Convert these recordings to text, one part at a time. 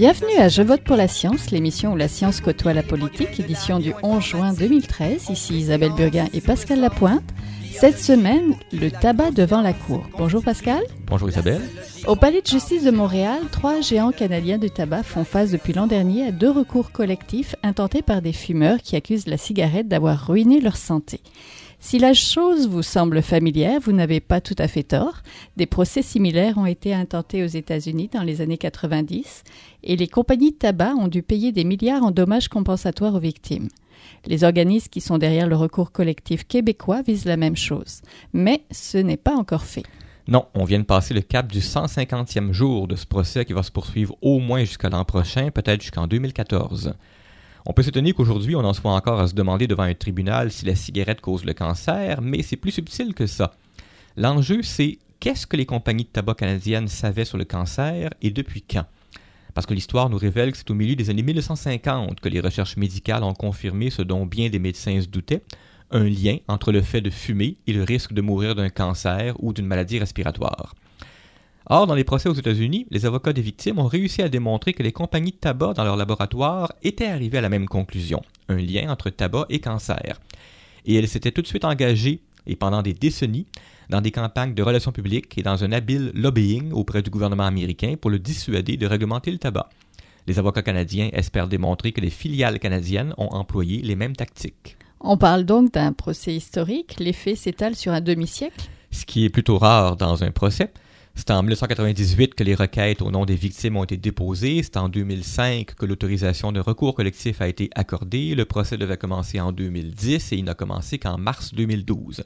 Bienvenue à Je vote pour la science, l'émission où la science côtoie la politique, édition du 11 juin 2013. Ici Isabelle Burguin et Pascal Lapointe. Cette semaine, le tabac devant la cour. Bonjour Pascal. Bonjour Isabelle. Au Palais de justice de Montréal, trois géants canadiens du tabac font face depuis l'an dernier à deux recours collectifs intentés par des fumeurs qui accusent la cigarette d'avoir ruiné leur santé. Si la chose vous semble familière, vous n'avez pas tout à fait tort. Des procès similaires ont été intentés aux États-Unis dans les années 90 et les compagnies de tabac ont dû payer des milliards en dommages compensatoires aux victimes. Les organismes qui sont derrière le recours collectif québécois visent la même chose. Mais ce n'est pas encore fait. Non, on vient de passer le cap du 150e jour de ce procès qui va se poursuivre au moins jusqu'à l'an prochain, peut-être jusqu'en 2014. On peut s'étonner qu'aujourd'hui, on en soit encore à se demander devant un tribunal si la cigarette cause le cancer, mais c'est plus subtil que ça. L'enjeu, c'est qu'est-ce que les compagnies de tabac canadiennes savaient sur le cancer et depuis quand? Parce que l'histoire nous révèle que c'est au milieu des années 1950 que les recherches médicales ont confirmé ce dont bien des médecins se doutaient, un lien entre le fait de fumer et le risque de mourir d'un cancer ou d'une maladie respiratoire. Or, dans les procès aux États-Unis, les avocats des victimes ont réussi à démontrer que les compagnies de tabac dans leur laboratoire étaient arrivées à la même conclusion, un lien entre tabac et cancer. Et elles s'étaient tout de suite engagées, et pendant des décennies, dans des campagnes de relations publiques et dans un habile lobbying auprès du gouvernement américain pour le dissuader de réglementer le tabac. Les avocats canadiens espèrent démontrer que les filiales canadiennes ont employé les mêmes tactiques. On parle donc d'un procès historique. Les faits s'étalent sur un demi-siècle. Ce qui est plutôt rare dans un procès. C'est en 1998 que les requêtes au nom des victimes ont été déposées. C'est en 2005 que l'autorisation de recours collectif a été accordée. Le procès devait commencer en 2010 et il n'a commencé qu'en mars 2012.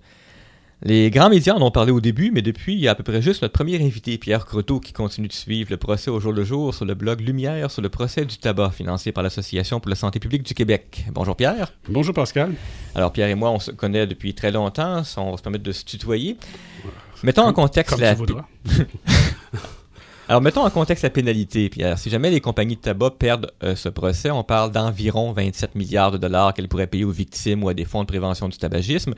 Les grands médias en ont parlé au début, mais depuis, il y a à peu près juste notre premier invité, Pierre Croteau, qui continue de suivre le procès au jour le jour sur le blog Lumière sur le procès du tabac, financé par l'Association pour la santé publique du Québec. Bonjour Pierre. Bonjour Pascal. Alors Pierre et moi, on se connaît depuis très longtemps, on va se permettre de se tutoyer. Mettons en contexte la... Alors, mettons en contexte la pénalité, Pierre. Si jamais les compagnies de tabac perdent euh, ce procès, on parle d'environ 27 milliards de dollars qu'elles pourraient payer aux victimes ou à des fonds de prévention du tabagisme.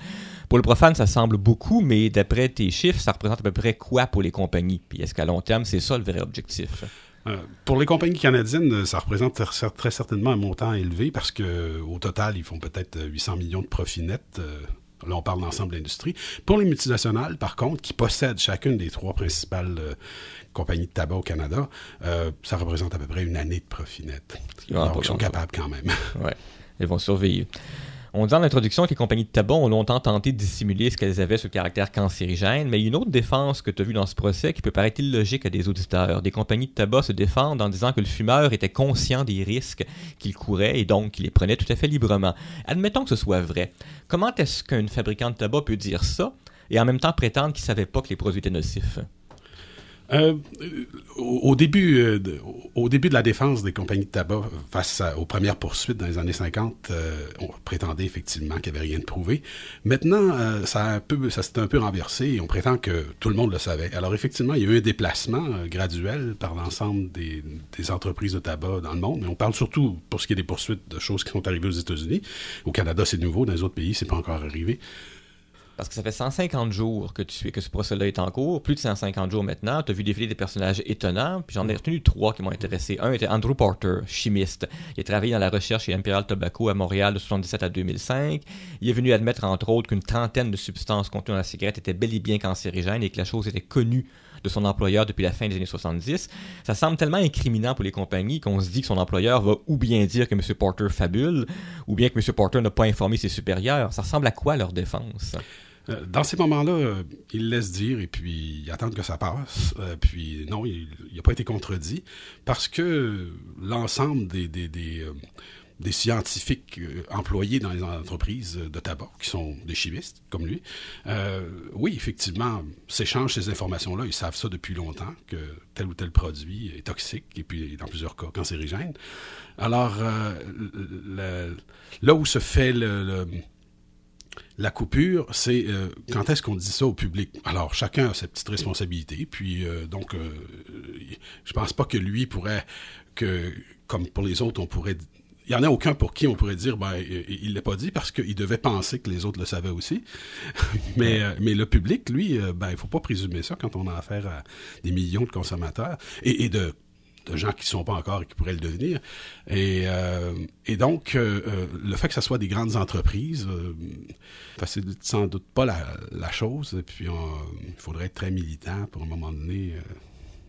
Pour le profane, ça semble beaucoup, mais d'après tes chiffres, ça représente à peu près quoi pour les compagnies? Puis est-ce qu'à long terme, c'est ça le vrai objectif? Euh, pour les compagnies canadiennes, ça représente très certainement un montant élevé parce que au total, ils font peut-être 800 millions de profits nets. Euh, Là, on parle d'ensemble de l'industrie. Pour les multinationales, par contre, qui possèdent chacune des trois principales euh, compagnies de tabac au Canada, euh, ça représente à peu près une année de profit net. Donc, ils sont capables quand même. Oui, ils vont survivre. On dit en introduction que les compagnies de tabac ont longtemps tenté de dissimuler ce qu'elles avaient sur le caractère cancérigène, mais il y a une autre défense que tu as vue dans ce procès qui peut paraître illogique à des auditeurs. Des compagnies de tabac se défendent en disant que le fumeur était conscient des risques qu'il courait et donc qu'il les prenait tout à fait librement. Admettons que ce soit vrai. Comment est-ce qu'un fabricant de tabac peut dire ça et en même temps prétendre qu'il ne savait pas que les produits étaient nocifs? Euh, au, début, euh, au début de la défense des compagnies de tabac face aux premières poursuites dans les années 50, euh, on prétendait effectivement qu'il n'y avait rien de prouvé. Maintenant, ça, s'est un peu renversé et on prétend que tout le monde le savait. Alors effectivement, il y a eu un déplacement graduel par l'ensemble des, des, entreprises de tabac dans le monde, mais on parle surtout pour ce qui est des poursuites de choses qui sont arrivées aux États-Unis. Au Canada, c'est nouveau, dans les autres pays, c'est pas encore arrivé. Parce que ça fait 150 jours que, tu, que ce procès-là est en cours, plus de 150 jours maintenant. Tu as vu défiler des personnages étonnants, puis j'en ai retenu trois qui m'ont intéressé. Un était Andrew Porter, chimiste. Il a travaillé dans la recherche chez Imperial Tobacco à Montréal de 77 à 2005. Il est venu admettre, entre autres, qu'une trentaine de substances contenues dans la cigarette étaient bel et bien cancérigènes et que la chose était connue de son employeur depuis la fin des années 70. Ça semble tellement incriminant pour les compagnies qu'on se dit que son employeur va ou bien dire que M. Porter fabule, ou bien que M. Porter n'a pas informé ses supérieurs. Ça ressemble à quoi leur défense? Euh, dans ces moments-là, euh, il laisse dire et puis il attend que ça passe. Euh, puis non, il n'a pas été contredit parce que l'ensemble des, scientifiques employés dans les entreprises de tabac, qui sont des chimistes comme lui, oui, effectivement, s'échangent ces informations-là. Ils savent ça depuis longtemps, que tel ou tel produit est toxique et puis dans plusieurs cas cancérigène. Alors, là où se fait le la coupure, c'est euh, quand est-ce qu'on dit ça au public? Alors, chacun a sa petite responsabilité. Puis, euh, donc, euh, je pense pas que lui pourrait, que comme pour les autres, on pourrait... Il n'y en a aucun pour qui on pourrait dire, ben, il l'a pas dit parce qu'il devait penser que les autres le savaient aussi. mais, mais le public, lui, ben, il faut pas présumer ça quand on a affaire à des millions de consommateurs et de de gens qui ne sont pas encore et qui pourraient le devenir. Et, euh, et donc, euh, euh, le fait que ce soit des grandes entreprises facilite sans doute pas la, la chose. Et puis, il faudrait être très militant pour, à un moment donné,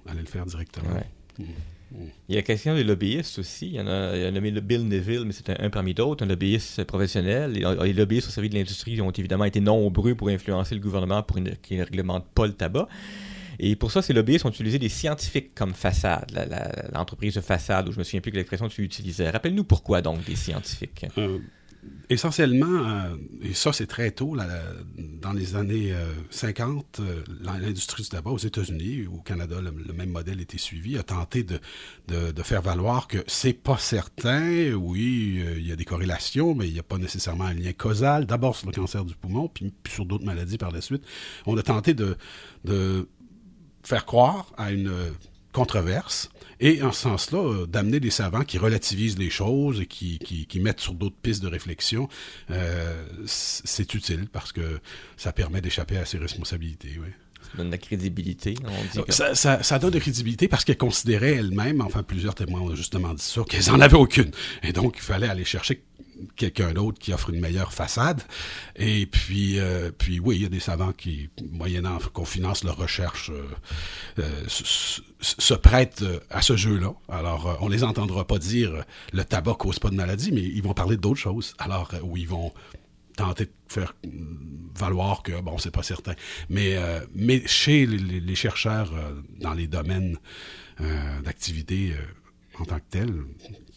aller le faire directement. Mm. Il y a la question des lobbyistes aussi. Il y en a, il y a nommé le Bill Neville, mais c'est un, parmi d'autres, un lobbyiste professionnel. Les, lobbyistes au service de l'industrie ont évidemment été nombreux pour influencer le gouvernement pour qu'il ne réglemente pas le tabac. Et pour ça, ces lobbyistes ont utilisé des scientifiques comme façade, l'entreprise de façade, où je me souviens plus que l'expression que tu utilisais. Rappelle-nous pourquoi donc des scientifiques. Euh, essentiellement, euh, et ça c'est très tôt, dans les années 50, euh, l'industrie du tabac aux États-Unis, au Canada, le, même modèle était suivi, a tenté de, faire valoir que c'est pas certain, oui, il y a des corrélations, mais il n'y a pas nécessairement un lien causal, d'abord sur le cancer du poumon, puis, sur d'autres maladies par la suite. On a tenté de faire croire à une controverse et en ce sens-là, euh, d'amener des savants qui relativisent les choses et qui, qui, mettent sur d'autres pistes de réflexion, euh, c'est utile parce que ça permet d'échapper à ses responsabilités. Oui. Ça donne de la crédibilité. On dit ça, ça, ça, donne de la crédibilité parce qu'elle considérait elle-même, enfin plusieurs témoins ont justement dit ça, qu'elles n'en avaient aucune. Et donc, il fallait aller chercher quelqu'un d'autre qui offre une meilleure façade. Et puis, euh, puis oui, il y a des savants qui, moyennant qu'on finance leur recherche, euh, euh, se, prêtent à ce jeu-là. Alors, on les entendra pas dire le tabac cause pas de maladie, mais ils vont parler d'autres choses. Alors, où ils vont tenter de faire valoir que, bon, c'est pas certain. Mais, mais chez les, chercheurs dans les domaines d'activité en tant que tel,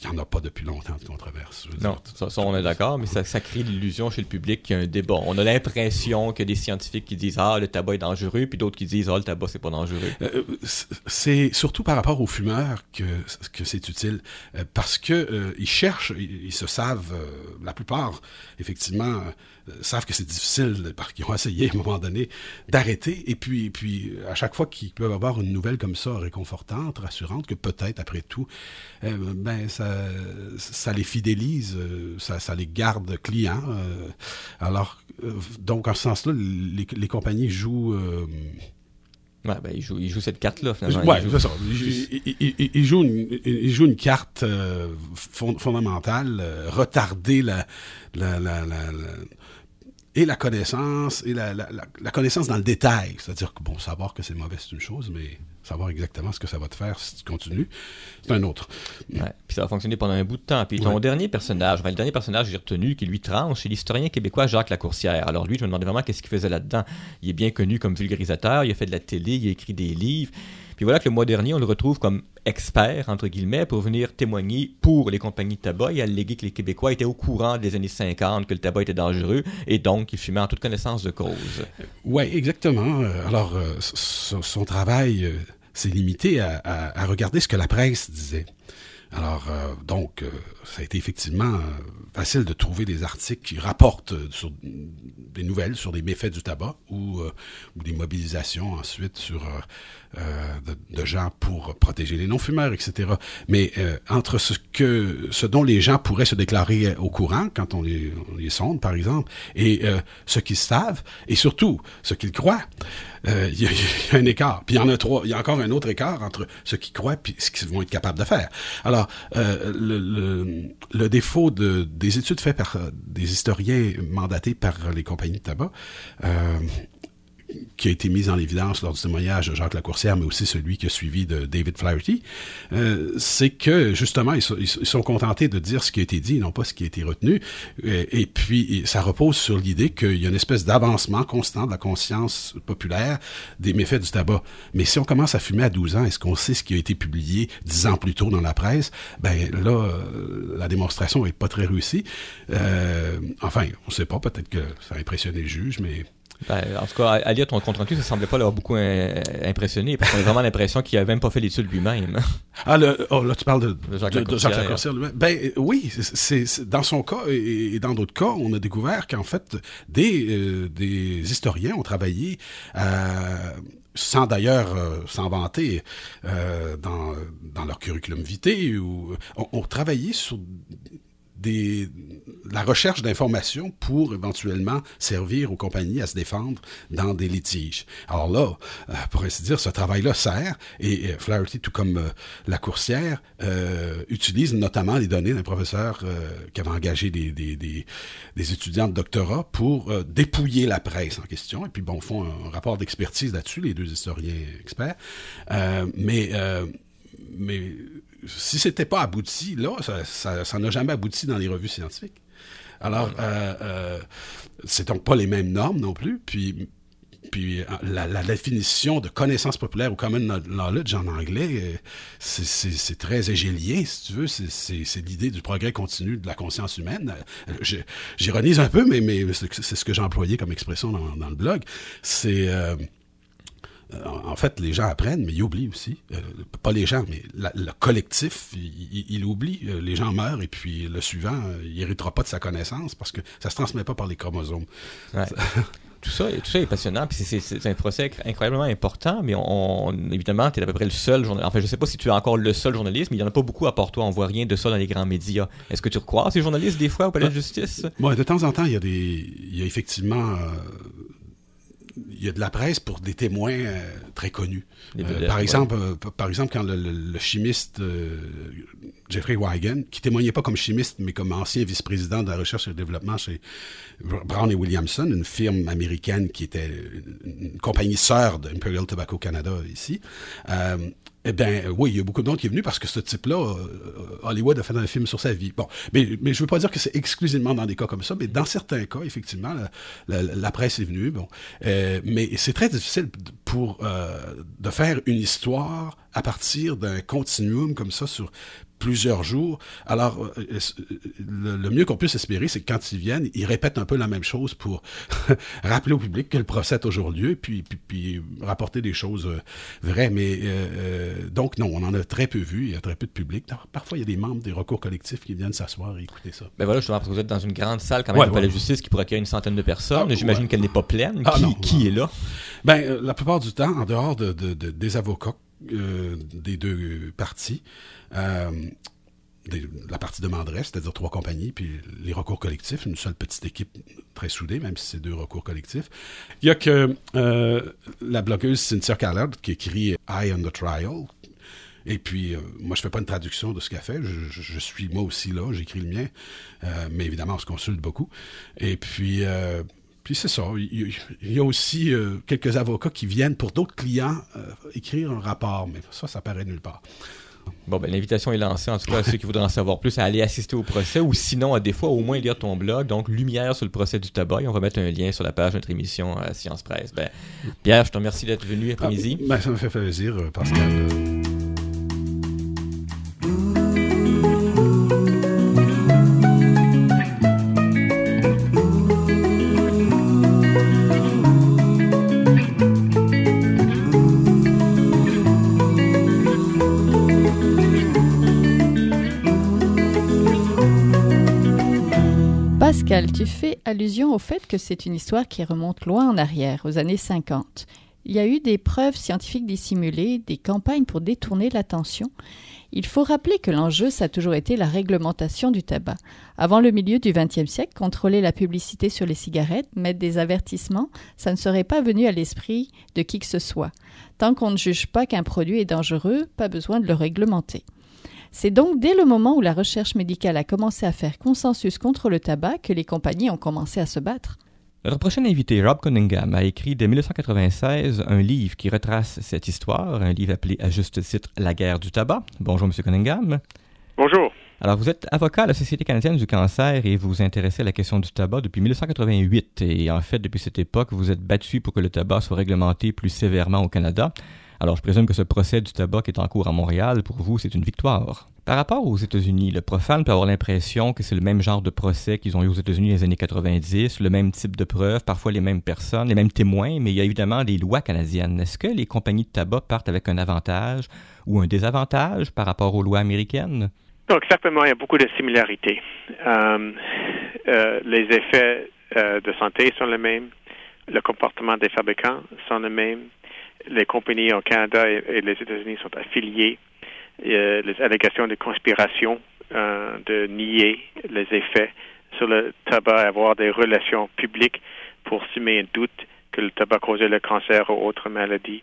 il n'y en a pas depuis longtemps de controverse. Non, ça, on est d'accord, mais ça, ça crée l'illusion chez le public qu'il y a un débat. On a l'impression qu'il y a des scientifiques qui disent Ah, le tabac est dangereux, puis d'autres qui disent Ah, le tabac, c'est pas dangereux. Euh, c'est surtout par rapport aux fumeurs que, que c'est utile, euh, parce que euh, ils cherchent, ils, se savent, la plupart, effectivement, savent que c'est difficile, parce qu'ils ont essayé à un moment donné d'arrêter, et puis, et puis à chaque fois qu'ils peuvent avoir une nouvelle comme ça, réconfortante, rassurante, que peut-être, après tout, ben, ça ça, les fidélise, euh, ça, les garde clients. Euh, alors, euh, donc, en ce sens-là, les, compagnies jouent... Ouais, ben, ils, jouent, cette carte-là, finalement. Oui, c'est ça. Ils, jouent une, carte fondamentale, retarder la, la, la, et la connaissance, et la, connaissance dans le détail. C'est-à-dire que, bon, savoir que c'est mauvais, c'est une chose, mais savoir exactement ce que ça va te faire si tu continues, c'est un autre. Ouais, puis ça va fonctionner pendant un bout de temps. Puis ton dernier personnage, enfin, le dernier personnage que j'ai retenu, qui lui tranche, c'est l'historien québécois Jacques Lacourcière. Alors lui, je me demandais vraiment qu'est-ce qu'il faisait là-dedans. Il est bien connu comme vulgarisateur, il a fait de la télé, il a écrit des livres. Puis voilà que le mois dernier, on le retrouve comme expert, entre guillemets, pour venir témoigner pour les compagnies de tabac et alléguer que les Québécois étaient au courant des années 50 que le tabac était dangereux et donc qu'ils fumaient en toute connaissance de cause. Oui, exactement. Alors, euh, son, travail euh, s'est limité à, regarder ce que la presse disait. Alors, euh, donc, ça a été effectivement facile de trouver des articles qui rapportent sur des nouvelles sur des méfaits du tabac ou, des mobilisations ensuite sur euh, de, gens pour protéger les non-fumeurs, etc. Mais euh, entre ce que ce dont les gens pourraient se déclarer au courant quand on les, les sonde, par exemple, et euh, ce qu'ils savent, et surtout ce qu'ils croient, il y, a un écart. Puis il y en a trois. Il y a encore un autre écart entre ce qu'ils croient et ce qu'ils vont être capables de faire. Alors, le, le, le, défaut de, des études faites par des historiens mandatés par les compagnies de tabac, qui a été mis en évidence lors du témoignage de Jacques Lacourcière, mais aussi celui qui a suivi de David Flaherty, euh, c'est que justement, ils sont, contentés de dire ce qui a été dit, non pas ce qui a été retenu. Euh, et, puis, ça repose sur l'idée qu'il y a une espèce d'avancement constant de la conscience populaire des méfaits du tabac. Mais si on commence à fumer à 12 ans, est-ce qu'on sait ce qui a été publié 10 ans plus tôt dans la presse? Ben là, euh, la démonstration est pas très réussie. Enfin, on sait pas, peut-être que ça a impressionné le juge, mais ben, en tout cas, à lire ton compte rendu, ça semblait pas l'avoir beaucoup impressionné, parce qu'on a vraiment l'impression qu'il a même pas fait l'étude lui-même. Ah, le, oh, là, tu parles de, de Jacques Lacourcière lui-même. Ben oui, c'est dans son cas et, dans d'autres cas, on a découvert qu'en fait, des, euh, des historiens ont travaillé sans d'ailleurs euh, s'en vanter euh, dans, dans leur curriculum vitae, ou ont, ont travaillé sur la recherche d'informations pour éventuellement servir aux compagnies à se défendre dans des litiges. Alors là, euh, pour ainsi dire, ce travail-là sert et, Flaherty, tout comme euh, la coursière, euh, utilise notamment les données d'un professeur qui avait engagé des, étudiants de doctorat pour dépouiller la presse en question. Et puis, bon, font un rapport d'expertise là-dessus, les deux historiens experts. mais si c'était pas abouti, là, ça n'a jamais abouti dans les revues scientifiques. Alors, euh, euh, c'est donc pas les mêmes normes non plus. Puis, puis euh, la, définition de connaissance populaire ou common knowledge en anglais, c'est très hégélien, si tu veux. C'est l'idée du progrès continu de la conscience humaine. J'ironise un peu, mais, mais c'est ce que j'ai employé comme expression dans, dans le blog. C'est en fait, les gens apprennent, mais ils oublient aussi. Euh, pas les gens, mais le collectif, il, oublie. Euh, les gens meurent et puis le suivant, euh, il héritera pas de sa connaissance parce que ça se transmet pas par les chromosomes. tout ça, tout ça est passionnant, puis c'est un procès incroyablement important, mais on, évidemment, tu es à peu près le seul journaliste. Enfin, je sais pas si tu es encore le seul journaliste, mais il y en a pas beaucoup à toi. On voit rien de ça dans les grands médias. Est-ce que tu crois ces journalistes des fois au palais de justice? Bon, de temps en temps, il y a des, il y a effectivement il y a de la presse pour des témoins euh, très connus. Euh, par, exemple, euh, par exemple, quand le, chimiste Jeffrey Wigan, qui témoignait pas comme chimiste, mais comme ancien vice-président de la recherche et le développement chez Brown et Williamson, une firme américaine qui était une, compagnie sœur d'Imperial Tobacco Canada ici, eh bien, oui, il y a beaucoup de monde qui est venu parce que ce type-là, euh, Hollywood a fait un film sur sa vie. Bon, mais, mais je veux pas dire que c'est exclusivement dans des cas comme ça, mais dans certains cas, effectivement, la, presse est venue. Bon, euh, mais c'est très difficile pour euh, de faire une histoire à partir d'un continuum comme ça sur plusieurs jours. Alors, euh, euh, le, mieux qu'on puisse espérer, c'est que quand ils viennent, ils répètent un peu la même chose pour rappeler au public que le procès a toujours lieu, puis, puis, puis rapporter des choses vraies. Mais donc, non, on en a très peu vu, il y a très peu de public. parfois, il y a des membres des recours collectifs qui viennent s'asseoir et écouter ça. Ben voilà, justement, parce que vous êtes dans une grande salle quand même, ouais, la justice qui pourrait accueillir une centaine de personnes. Ah, J'imagine qu'elle n'est pas pleine. Ah, qui, qui est là? Ben, la plupart du temps, en dehors de, de, des avocats euh, des deux parties. Euh, la partie demanderesse, c'est-à-dire trois compagnies, puis les recours collectifs, une seule petite équipe très soudée, même si c'est deux recours collectifs. Il y a que euh, la blogueuse Cynthia Callard qui écrit Eye on the Trial. Et puis, moi, je fais pas une traduction de ce qu'elle fait. Je, suis moi aussi là, j'écris le mien. mais évidemment, on se consulte beaucoup. Et puis, puis c'est ça. Il, y a aussi euh, quelques avocats qui viennent pour d'autres clients euh, écrire un rapport, mais ça, ça paraît nulle part. Bon, ben, l'invitation est lancée, en tout cas, à ceux qui voudraient en savoir plus, à aller assister au procès ou sinon, à des fois, au moins lire ton blog. Donc, Lumière sur le procès du tabac. Et on va mettre un lien sur la page de notre émission à Science Presse. Ben, Pierre, je te remercie d'être venu après-midi. Ah, ben, ça me fait plaisir, euh, Pascal. tu fais allusion au fait que c'est une histoire qui remonte loin en arrière, aux années 50. Il y a eu des preuves scientifiques dissimulées, des campagnes pour détourner l'attention. Il faut rappeler que l'enjeu, ça a toujours été la réglementation du tabac. Avant le milieu du XXe siècle, contrôler la publicité sur les cigarettes, mettre des avertissements, ça ne serait pas venu à l'esprit de qui que ce soit. Tant qu'on ne juge pas qu'un produit est dangereux, pas besoin de le réglementer. C'est donc dès le moment où la recherche médicale a commencé à faire consensus contre le tabac que les compagnies ont commencé à se battre. Notre prochain invité, Rob Cunningham, a écrit dès 1996 un livre qui retrace cette histoire, un livre appelé à juste titre La guerre du tabac. Bonjour, M. Cunningham. Bonjour. Alors, vous êtes avocat à la Société canadienne du cancer et vous vous intéressez à la question du tabac depuis 1988. Et en fait, depuis cette époque, vous êtes battu pour que le tabac soit réglementé plus sévèrement au Canada. Alors, je présume que ce procès du tabac qui est en cours à Montréal, pour vous, c'est une victoire. Par rapport aux États-Unis, le profane peut avoir l'impression que c'est le même genre de procès qu'ils ont eu aux États-Unis dans les années 90, le même type de preuves, parfois les mêmes personnes, les mêmes témoins, mais il y a évidemment des lois canadiennes. Est-ce que les compagnies de tabac partent avec un avantage ou un désavantage par rapport aux lois américaines? Donc, certainement, il y a beaucoup de similarités. Euh, euh, les effets euh, de santé sont les mêmes, le comportement des fabricants sont les mêmes, les compagnies au Canada et, les États-Unis sont affiliées. les allégations de conspiration de nier les effets sur le tabac avoir des relations publiques pour semer un doute que le tabac causait le cancer ou autres maladies,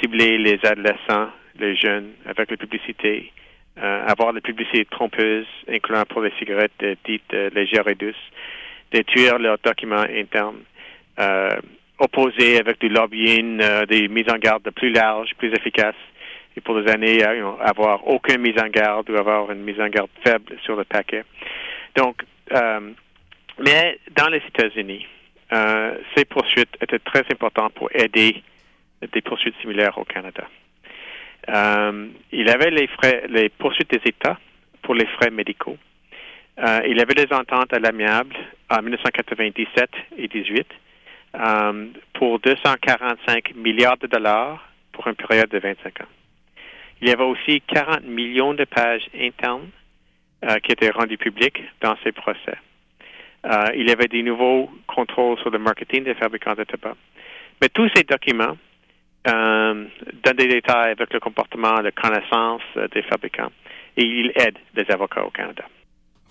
cibler les adolescents, les jeunes avec la publicité, euh, avoir la publicité trompeuse, incluant pour les cigarettes dites euh, légères et douces, détruire leurs documents internes, euh, opposer avec du lobbying des mises en garde plus larges, plus efficaces, et pour les années, avoir aucune mise en garde ou avoir une mise en garde faible sur le paquet. Donc, mais dans les États-Unis, ces poursuites étaient très importantes pour aider des poursuites similaires au Canada. Euh, il avait les frais, les poursuites des États pour les frais médicaux. Euh, il avait des ententes à l'amiable en 1997 et 18 euh, pour 245 milliards de dollars pour une période de 25 ans. Il y avait aussi 40 millions de pages internes qui étaient rendues publiques dans ces procès. il y avait des nouveaux contrôles sur le marketing des fabricants de tabac. Mais tous ces documents euh, donne des détails avec le comportement, la connaissance euh, des fabricants et il aide les avocats au Canada.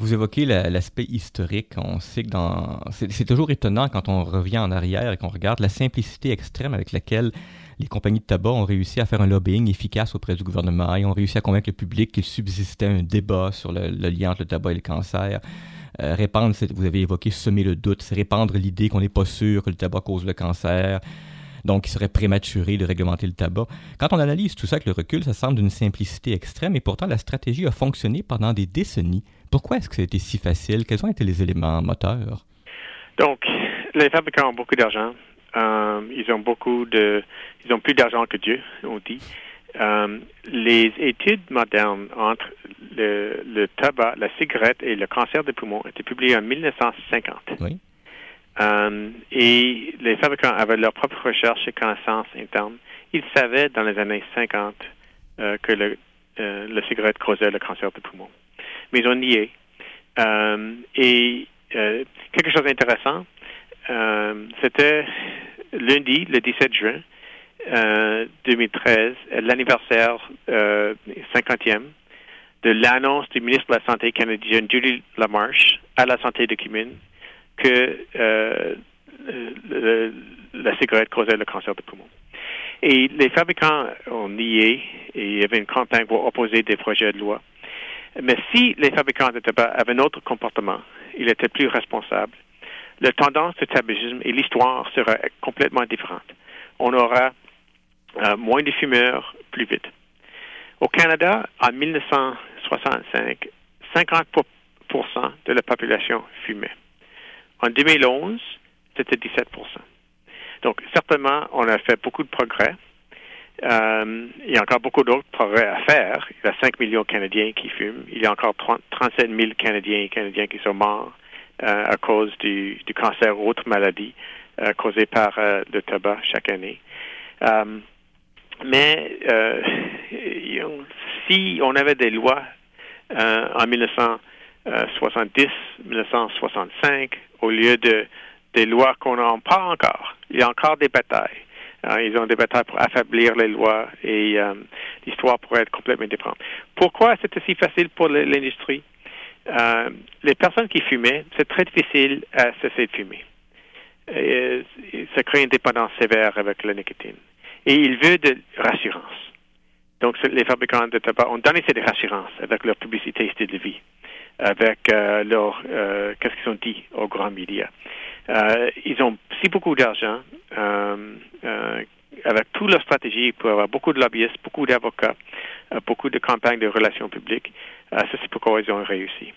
Vous évoquez l'aspect historique. On sait que dans. C'est toujours étonnant quand on revient en arrière et qu'on regarde la simplicité extrême avec laquelle les compagnies de tabac ont réussi à faire un lobbying efficace auprès du gouvernement et ont réussi à convaincre le public qu'il subsistait un débat sur le, lien entre le tabac et le cancer. Euh, répandre, vous avez évoqué semer le doute, c'est répandre l'idée qu'on n'est pas sûr que le tabac cause le cancer donc il serait prématuré de réglementer le tabac. Quand on analyse tout ça avec le recul, ça semble d'une simplicité extrême et pourtant la stratégie a fonctionné pendant des décennies. Pourquoi est-ce que ça a été si facile? Quels ont été les éléments moteurs? Donc, les fabricants ont beaucoup d'argent. Euh, ils ont beaucoup de, ils ont plus d'argent que Dieu, on dit. Euh, les études modernes entre le, le, tabac, la cigarette et le cancer des poumons étaient publiées en 1950. Oui. Euh, et les fabricants avaient leur propre recherche et connaissances internes. Ils savaient dans les années 50 euh, que le, la cigarette causait le cancer du poumon. Mais ils ont nié. et quelque chose d'intéressant, c'était lundi, le 17 juin 2013, l'anniversaire 50e de l'annonce du ministre de la Santé canadienne, Julie Lamarche, à la santé de commune que euh, la cigarette causait le cancer du poumon. Et les fabricants ont nié et il y avait une campagne pour opposer des projets de loi. Mais si les fabricants de tabac avaient un autre comportement, ils étaient plus responsables, la tendance du tabagisme et l'histoire seraient complètement différentes. On aura euh, moins de fumeurs plus vite. Au Canada, en 1965, 50% de la population fumait. En 2011, c'était 17 Donc, certainement, on a fait beaucoup de progrès. Euh, il y a encore beaucoup d'autres progrès à faire. Il y a 5 millions de Canadiens qui fument. Il y a encore 37 000 Canadiens et Canadiens qui sont morts euh, à cause du, cancer ou autres maladies euh, causées par le tabac chaque année. mais si on avait des lois en 1970, 1965, au lieu de des lois qu'on n'a pas encore. Il y a encore des batailles. Euh, ils ont des batailles pour affaiblir les lois et euh, l'histoire pourrait être complètement différente. Pourquoi c'était si facile pour l'industrie? Euh, les personnes qui fumaient, c'est très difficile à cesser de fumer. ça crée une dépendance sévère avec la nicotine. Et ils veulent de rassurance. Donc, les fabricants de tabac ont donné cette rassurance avec leur publicité style de vie avec euh, leur euh, qu'est-ce qu'ils ont dit aux grands médias. Euh, ils ont si beaucoup d'argent avec toute leur stratégie pour avoir beaucoup de lobbyistes, beaucoup d'avocats, beaucoup de campagnes de relations publiques. ça, c'est pourquoi ils ont réussi.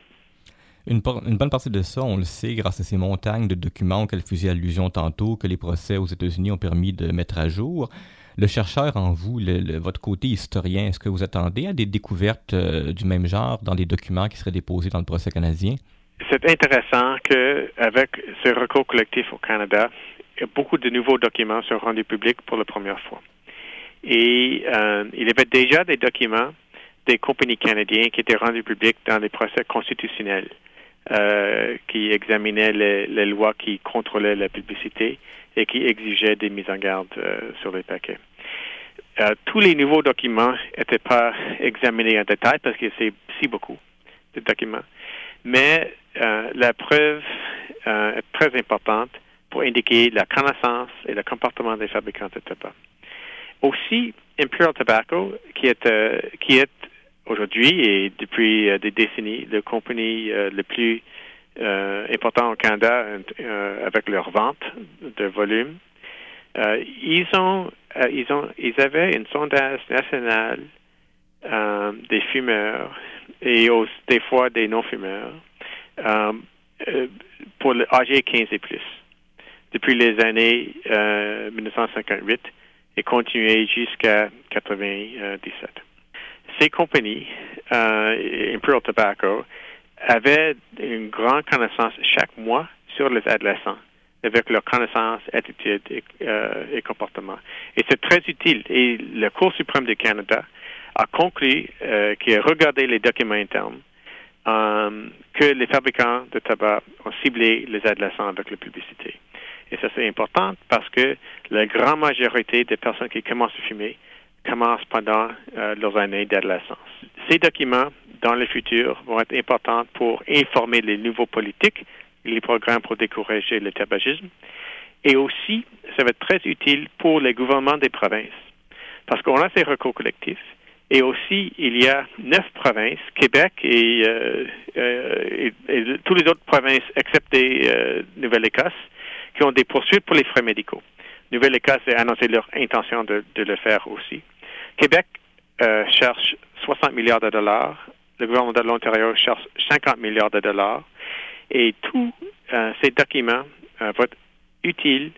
Une, bonne partie de ça, on le sait, grâce à ces montagnes de documents auxquels faisait allusion tantôt, que les procès aux États-Unis ont permis de mettre à jour le chercheur en vous, votre côté historien, est-ce que vous attendez à des découvertes euh, du même genre dans les documents qui seraient déposés dans le procès canadien? C'est intéressant qu'avec ce recours collectif au Canada, beaucoup de nouveaux documents sont rendus publics pour la première fois. Et euh, il y avait déjà des documents des compagnies canadiennes qui étaient rendus publics dans les procès constitutionnels euh, qui examinaient les, lois qui contrôlaient la publicité et qui exigeaient des mises en garde sur les paquets. Euh, tous les nouveaux documents n'étaient pas examinés en détail parce que c'est si beaucoup. de documents, mais euh, la preuve euh, est très importante pour indiquer la connaissance et le comportement des fabricants de tabac. Aussi, Imperial Tobacco, qui est, euh, qui est aujourd'hui et depuis des décennies la compagnie le plus important au Canada avec leur vente de volume, ils ont ils ont ils avaient un sondage national des fumeurs et des fois des non-fumeurs euh, euh, pour âgés 15 et plus depuis les années 1958 euh, et continué jusqu'à 97. Ces compagnies, Imperial Tobacco, avaient une grande connaissance chaque mois sur les adolescents avec leur connaissance, attitude et, et comportement. Et c'est très utile. Et la Cour suprême du Canada a conclu qu'il a regardé les documents internes euh, que les fabricants de tabac ont ciblé les adolescents avec la publicité. Et ça, c'est important parce que la grande majorité des personnes qui commencent à fumer commencent pendant euh, leurs années d'adolescence. Ces documents, dans le futur, vont être importants pour informer les nouveaux politiques et les programmes pour décourager le tabagisme. Et aussi, ça va être très utile pour les gouvernements des provinces parce qu'on a ces recours collectifs et aussi, il y a neuf provinces, Québec et, euh, euh, et, toutes les autres provinces, excepté euh, Nouvelle-Écosse, qui ont des poursuites pour les frais médicaux. Nouvelle-Écosse a annoncé leur intention de, de le faire aussi. Québec cherche 60 milliards de dollars. Le gouvernement de l'Ontario cherche 50 milliards de dollars. Et tous ces documents vont être utiles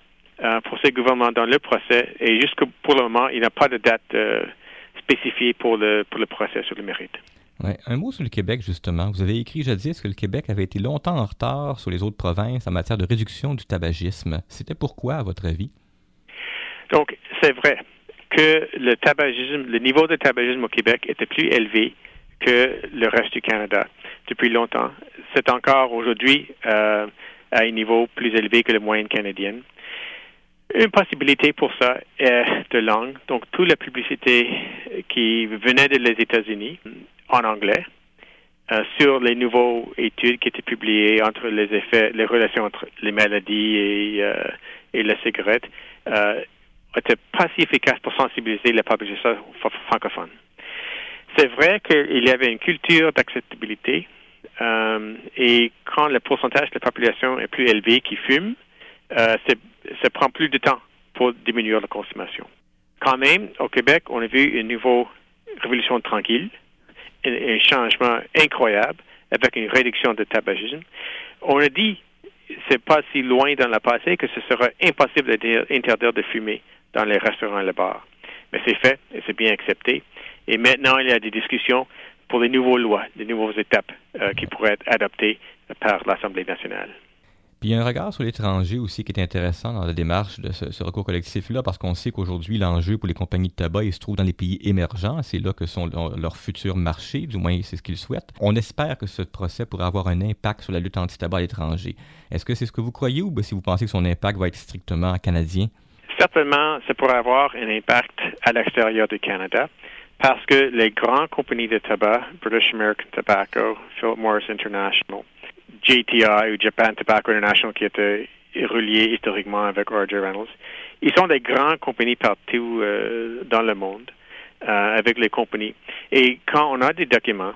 pour ces gouvernements dans le procès. Et jusque pour le moment, il n'y a pas de date spécifié pour le, pour le procès sur le mérite. Un mot sur le Québec, justement. Vous avez écrit jadis que le Québec avait été longtemps en retard sur les autres provinces en matière de réduction du tabagisme. C'était pourquoi, à votre avis? Donc, c'est vrai que le tabagisme, le niveau de tabagisme au Québec était plus élevé que le reste du Canada depuis longtemps. C'est encore aujourd'hui euh, à un niveau plus élevé que la moyenne canadienne. Une possibilité pour ça est de langue. Donc, toute la publicité qui venait des États-Unis en anglais euh, sur les nouvelles études qui étaient publiées entre les effets, les relations entre les maladies et, euh, et la cigarette euh, était pas si efficace pour sensibiliser la population francophone. C'est vrai qu'il y avait une culture d'acceptabilité euh, et quand le pourcentage de la population est plus élevé qui fume, euh, ça prend plus de temps pour diminuer la consommation. Quand même, au Québec, on a vu une nouvelle révolution tranquille, un, changement incroyable avec une réduction de tabagisme. On a dit c'est pas si loin dans le passé que ce sera impossible d'interdire de fumer dans les restaurants et les bars. Mais c'est fait et c'est bien accepté. Et maintenant, il y a des discussions pour les nouvelles lois, les nouvelles étapes euh, qui pourraient être adoptées par l'Assemblée nationale. Puis il y a un regard sur l'étranger aussi qui est intéressant dans la démarche de ce, recours collectif-là, parce qu'on sait qu'aujourd'hui, l'enjeu pour les compagnies de tabac, il se trouve dans les pays émergents. C'est là que sont leurs futurs marchés, du moins c'est ce qu'ils souhaitent. On espère que ce procès pourrait avoir un impact sur la lutte anti-tabac à l'étranger. Est-ce que c'est ce que vous croyez ou si vous pensez que son impact va être strictement canadien? Certainement, ça pourrait avoir un impact à l'extérieur du Canada parce que les grandes compagnies de tabac, British American Tobacco, Philip Morris International, JTI ou Japan Tobacco International qui était relié historiquement avec Roger Reynolds. Ils sont des grandes compagnies partout euh, dans le monde euh, avec les compagnies. Et quand on a des documents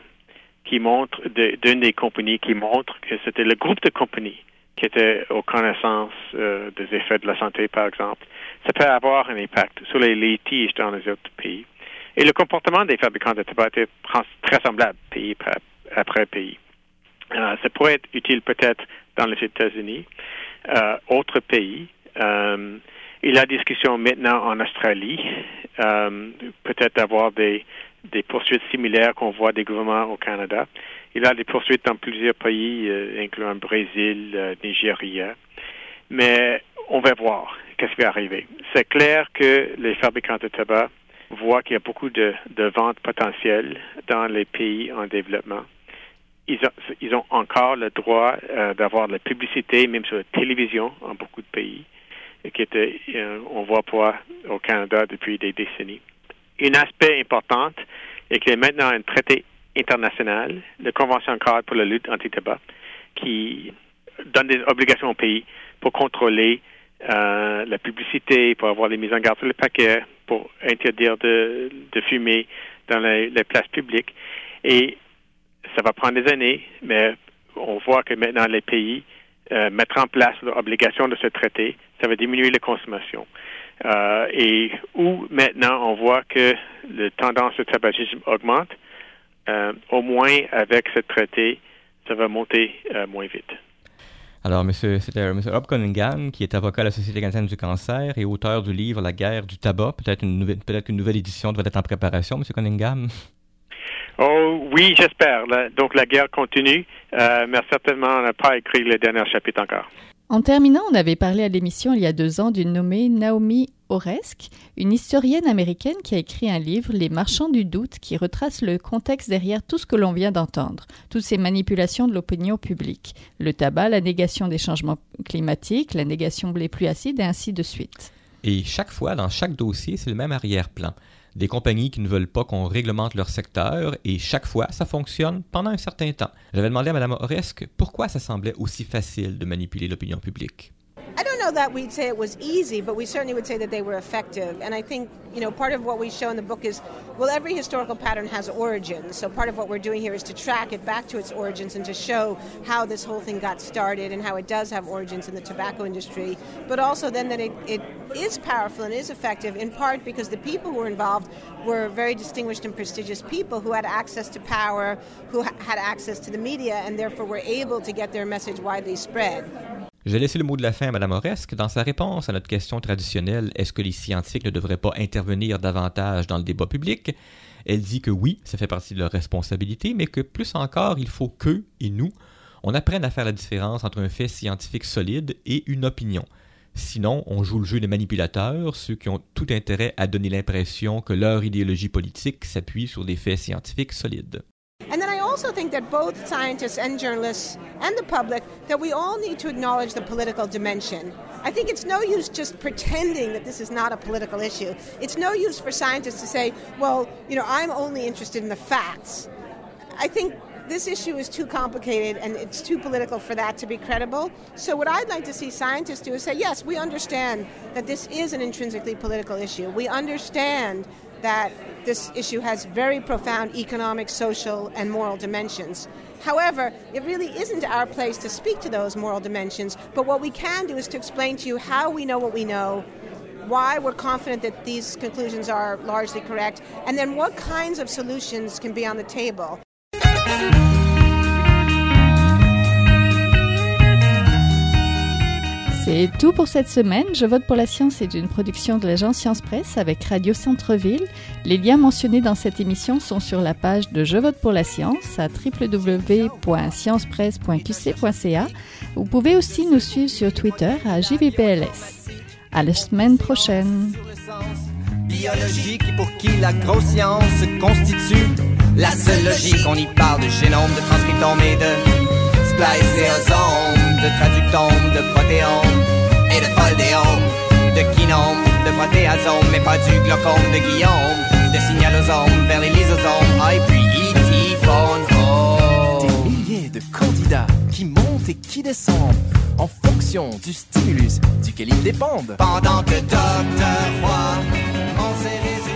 qui montrent d'une des compagnies qui montrent que c'était le groupe de compagnies qui était aux connaissances euh, des effets de la santé, par exemple, ça peut avoir un impact sur les litiges dans les autres pays. Et le comportement des fabricants de tabac est très semblable pays après pays. Euh, ça pourrait être utile peut-être dans les États-Unis, euh, autres pays. Euh, il y a discussion maintenant en Australie, euh, peut-être d'avoir des, des poursuites similaires qu'on voit des gouvernements au Canada. Il y a des poursuites dans plusieurs pays, incluant Brésil, Nigeria. Mais on va voir qu'est-ce qui va arriver. C'est clair que les fabricants de tabac voient qu'il y a beaucoup de, de ventes potentielles dans les pays en développement ils ont, ils ont encore le droit euh, d'avoir de la publicité, même sur la télévision, en beaucoup de pays, qui était, euh, on voit pas au Canada depuis des décennies. Un aspect important est qu'il y a maintenant un traité internationale, la Convention cadre pour la lutte anti-tabac, qui donne des obligations au pays pour contrôler euh, la publicité, pour avoir les mises en garde sur les paquets, pour interdire de, fumer dans les, places publiques. Et ça va prendre des années, mais on voit que maintenant les pays euh, mettent en place l'obligation de se traiter, ça va diminuer la consommation. Euh, et où maintenant on voit que la tendance au tabagisme augmente, euh, au moins avec ce traité, ça va monter moins vite. Alors, monsieur, c'était M. Rob Cunningham, qui est avocat à la Société canadienne du cancer et auteur du livre La guerre du tabac. Peut-être une peut-être une nouvelle édition devrait être en préparation, M. Cunningham? Oh oui, j'espère. Donc la guerre continue, mais certainement on n'a pas écrit le dernier chapitre encore. En terminant, on avait parlé à l'émission il y a deux ans d'une nommée Naomi Oreskes, une historienne américaine qui a écrit un livre, Les marchands du doute, qui retrace le contexte derrière tout ce que l'on vient d'entendre, toutes ces manipulations de l'opinion publique, le tabac, la négation des changements climatiques, la négation des pluies acides et ainsi de suite. Et chaque fois, dans chaque dossier, c'est le même arrière-plan des compagnies qui ne veulent pas qu'on réglemente leur secteur et chaque fois, ça fonctionne pendant un certain temps. J'avais demandé à Mme Oresque pourquoi ça semblait aussi facile de manipuler l'opinion publique. Know that we'd say it was easy, but we certainly would say that they were effective. And I think, you know, part of what we show in the book is, well, every historical pattern has origins. So part of what we're doing here is to track it back to its origins and to show how this whole thing got started and how it does have origins in the tobacco industry. But also then that it, it is powerful and is effective in part because the people who were involved were very distinguished and prestigious people who had access to power, who had access to the media, and therefore were able to get their message widely spread. J'ai laissé le mot de la fin à Mme Oresque dans sa réponse à notre question traditionnelle est-ce que les scientifiques ne devraient pas intervenir davantage dans le débat public? Elle dit que oui, ça fait partie de leur responsabilité, mais que plus encore, il faut qu'eux et nous, on apprenne à faire la différence entre un fait scientifique solide et une opinion. Sinon, on joue le jeu des manipulateurs, ceux qui ont tout intérêt à donner l'impression que leur idéologie politique s'appuie sur des faits scientifiques solides. Also think that both scientists and journalists and the public that we all need to acknowledge the political dimension. I think it's no use just pretending that this is not a political issue. It's no use for scientists to say, well, you know, I'm only interested in the facts. I think this issue is too complicated and it's too political for that to be credible. So, what I'd like to see scientists do is say, yes, we understand that this is an intrinsically political issue. We understand that this issue has very profound economic, social, and moral dimensions. However, it really isn't our place to speak to those moral dimensions, but what we can do is to explain to you how we know what we know, why we're confident that these conclusions are largely correct, and then what kinds of solutions can be on the table. C'est tout pour cette semaine. Je vote pour la science est une production de l'agence Science Presse avec Radio Centre-Ville. Les liens mentionnés dans cette émission sont sur la page de Je vote pour la science à www.sciencepresse.qc.ca. Vous pouvez aussi nous suivre sur Twitter à JVPLS. À la semaine prochaine. Biologie qui pour qui la grosse science constitue la seule logique. On y parle de génome, de transcriptome et de spliceosome de traductome, de protéome et de foldéome, de kinome, de protéasome, mais pas du glaucome de Guillaume, de signalosome vers les lysosomes, ah, et puis E.T. Des milliers de candidats qui montent et qui descendent en fonction du stimulus duquel ils dépendent. Pendant que Docteur Roy, on s'est.